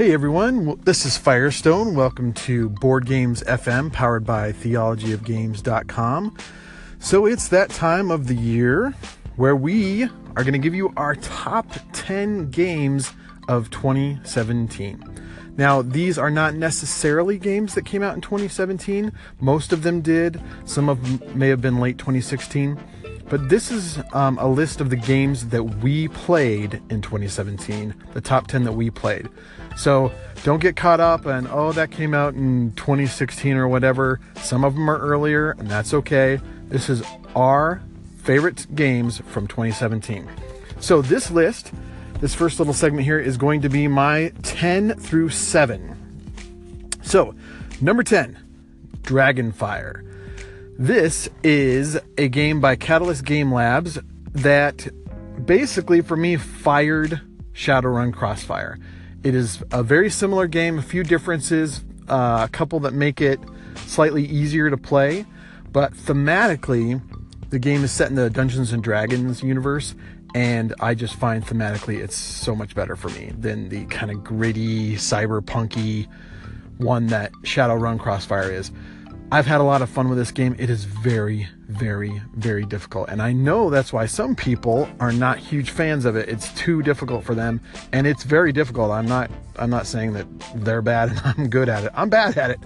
Hey everyone, this is Firestone. Welcome to Board Games FM, powered by theologyofgames.com. So it's that time of the year where we are going to give you our top 10 games of 2017. Now, these are not necessarily games that came out in 2017. Most of them did. Some of them may have been late 2016. But this is um, a list of the games that we played in 2017, the top 10 that we played. So don't get caught up and, oh, that came out in 2016 or whatever. Some of them are earlier, and that's okay. This is our favorite games from 2017. So this list, this first little segment here, is going to be my 10 through 7. So, number 10, Dragonfire. This is a game by Catalyst Game Labs that basically, for me, fired Shadowrun Crossfire. It is a very similar game, a few differences, uh, a couple that make it slightly easier to play, but thematically, the game is set in the Dungeons and Dragons universe, and I just find thematically it's so much better for me than the kind of gritty, cyberpunky one that Shadowrun Crossfire is. I've had a lot of fun with this game. It is very, very, very difficult. And I know that's why some people are not huge fans of it. It's too difficult for them and it's very difficult. I'm not I'm not saying that they're bad and I'm good at it. I'm bad at it.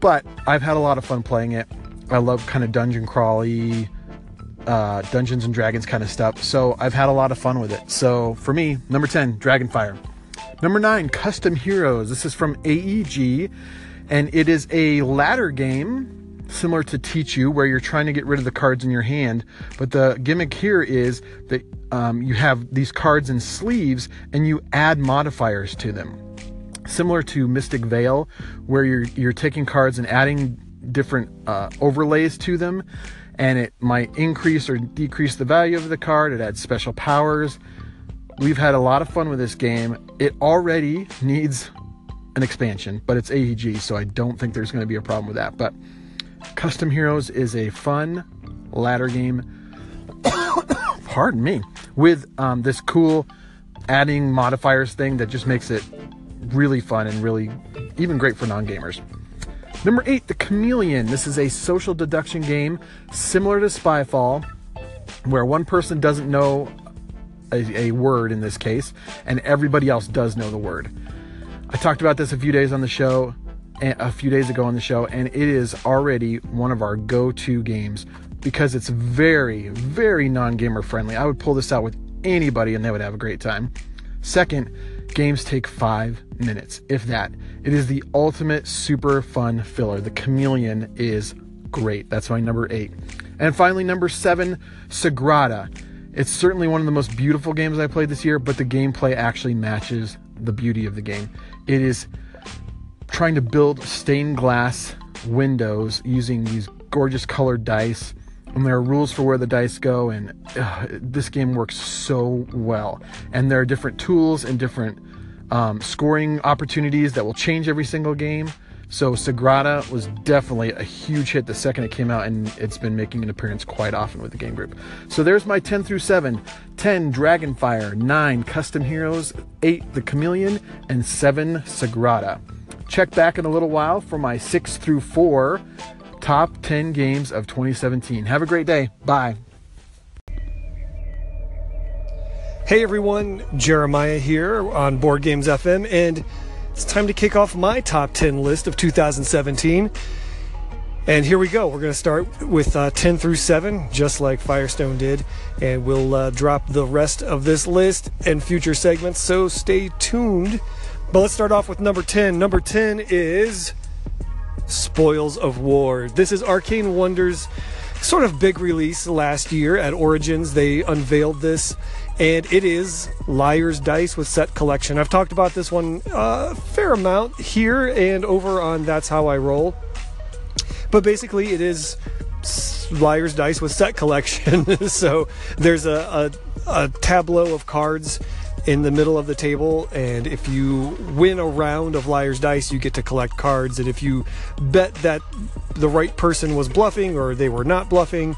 But I've had a lot of fun playing it. I love kind of dungeon crawly uh, Dungeons and Dragons kind of stuff. So I've had a lot of fun with it. So for me, number 10, Dragonfire. Number 9, Custom Heroes. This is from AEG and it is a ladder game similar to Tichu, where you're trying to get rid of the cards in your hand. But the gimmick here is that um, you have these cards in sleeves and you add modifiers to them. Similar to Mystic Vale, where you're you're taking cards and adding different uh, overlays to them, and it might increase or decrease the value of the card. It adds special powers. We've had a lot of fun with this game. It already needs an expansion, but it's AEG, so I don't think there's going to be a problem with that. But Custom Heroes is a fun ladder game. pardon me, with um, this cool adding modifiers thing that just makes it really fun and really even great for non gamers. Number eight, The Chameleon. This is a social deduction game similar to Spyfall, where one person doesn't know a, a word in this case, and everybody else does know the word. I talked about this a few days on the show, a few days ago on the show, and it is already one of our go to games because it's very, very non gamer friendly. I would pull this out with anybody and they would have a great time. Second, games take five minutes, if that. It is the ultimate super fun filler. The Chameleon is great. That's my number eight. And finally, number seven, Sagrada. It's certainly one of the most beautiful games I played this year, but the gameplay actually matches the beauty of the game. It is trying to build stained glass windows using these gorgeous colored dice. And there are rules for where the dice go, and uh, this game works so well. And there are different tools and different um, scoring opportunities that will change every single game. So Sagrada was definitely a huge hit the second it came out, and it's been making an appearance quite often with the game group. So there's my 10 through 7. 10 Dragonfire, 9 Custom Heroes, 8 The Chameleon, and 7 Sagrada. Check back in a little while for my 6 through 4 top 10 games of 2017. Have a great day. Bye. Hey everyone, Jeremiah here on Board Games FM, and it's time to kick off my top 10 list of 2017. And here we go. We're going to start with uh, 10 through 7, just like Firestone did. And we'll uh, drop the rest of this list and future segments, so stay tuned. But let's start off with number 10. Number 10 is Spoils of War. This is Arcane Wonders' sort of big release last year at Origins. They unveiled this and it is Liar's Dice with Set Collection. I've talked about this one a fair amount here and over on That's How I Roll. But basically, it is Liar's Dice with Set Collection. so there's a, a, a tableau of cards in the middle of the table, and if you win a round of Liar's Dice, you get to collect cards. And if you bet that the right person was bluffing or they were not bluffing,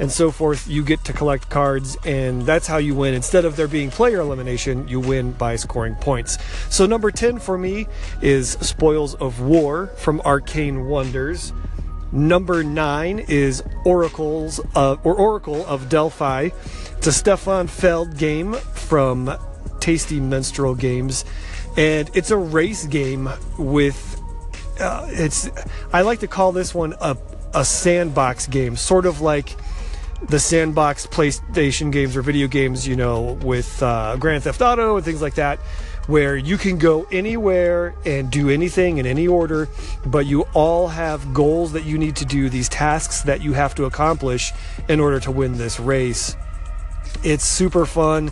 and so forth, you get to collect cards, and that's how you win. Instead of there being player elimination, you win by scoring points. So, number 10 for me is Spoils of War from Arcane Wonders. Number nine is Oracles of, or Oracle of Delphi. It's a Stefan Feld game from Tasty Minstrel Games, and it's a race game with. Uh, it's. I like to call this one a a sandbox game, sort of like the sandbox PlayStation games or video games, you know, with uh, Grand Theft Auto and things like that, where you can go anywhere and do anything in any order, but you all have goals that you need to do, these tasks that you have to accomplish in order to win this race. It's super fun.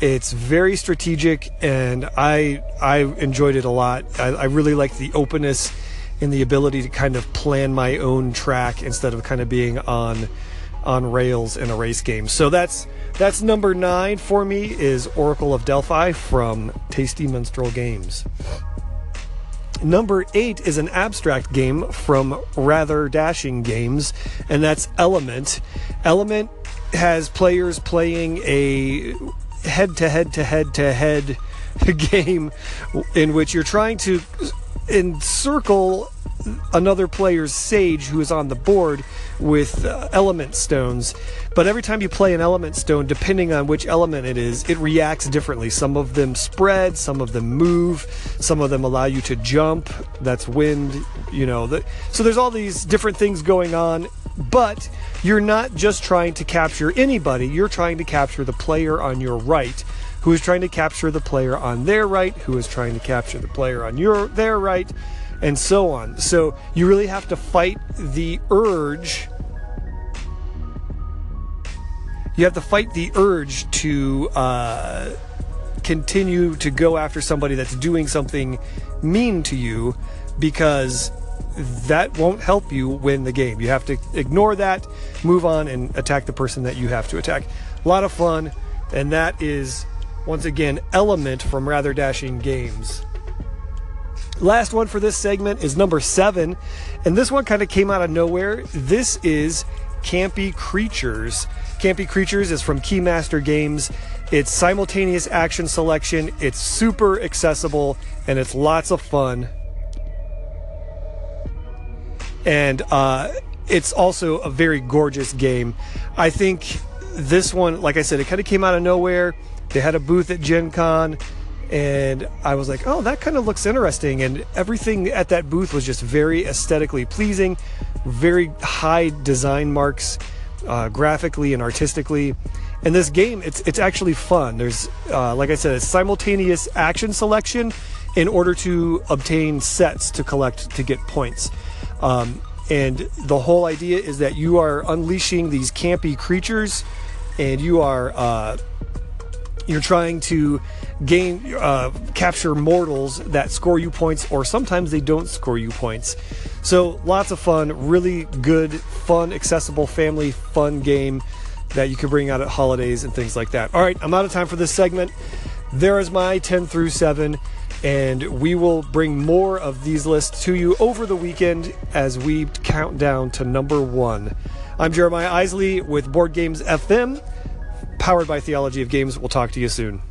It's very strategic, and I I enjoyed it a lot. I, I really like the openness and the ability to kind of plan my own track instead of kind of being on on rails in a race game. So that's that's number nine for me is Oracle of Delphi from Tasty Minstrel Games. Number eight is an abstract game from Rather Dashing Games, and that's Element. Element has players playing a head to head to head to head game in which you're trying to encircle another player's sage who is on the board with uh, element stones. But every time you play an element stone, depending on which element it is, it reacts differently. Some of them spread, some of them move, some of them allow you to jump. That's wind, you know. The, so there's all these different things going on. But you're not just trying to capture anybody, you're trying to capture the player on your right who is trying to capture the player on their right, who is trying to capture the player on your their right and so on. So you really have to fight the urge. You have to fight the urge to uh, continue to go after somebody that's doing something mean to you because that won't help you win the game. You have to ignore that, move on, and attack the person that you have to attack. A lot of fun, and that is, once again, Element from Rather Dashing Games. Last one for this segment is number seven, and this one kind of came out of nowhere. This is Campy Creatures. Campy Creatures is from Keymaster Games. It's simultaneous action selection, it's super accessible, and it's lots of fun. And uh, it's also a very gorgeous game. I think this one, like I said, it kind of came out of nowhere. They had a booth at Gen Con and I was like, oh, that kind of looks interesting. And everything at that booth was just very aesthetically pleasing, very high design marks, uh, graphically and artistically. And this game, it's it's actually fun. There's, uh, like I said, it's simultaneous action selection in order to obtain sets to collect to get points. Um, and the whole idea is that you are unleashing these campy creatures, and you are uh, you're trying to gain uh, capture mortals that score you points or sometimes they don't score you points. So lots of fun really good fun accessible family fun game that you can bring out at holidays and things like that. All right i'm out of time for this segment. There is my 10 through 7 and we will bring more of these lists to you over the weekend as we count down to number one. I'm jeremiah isley with board games fm powered by theology of games. We'll talk to you soon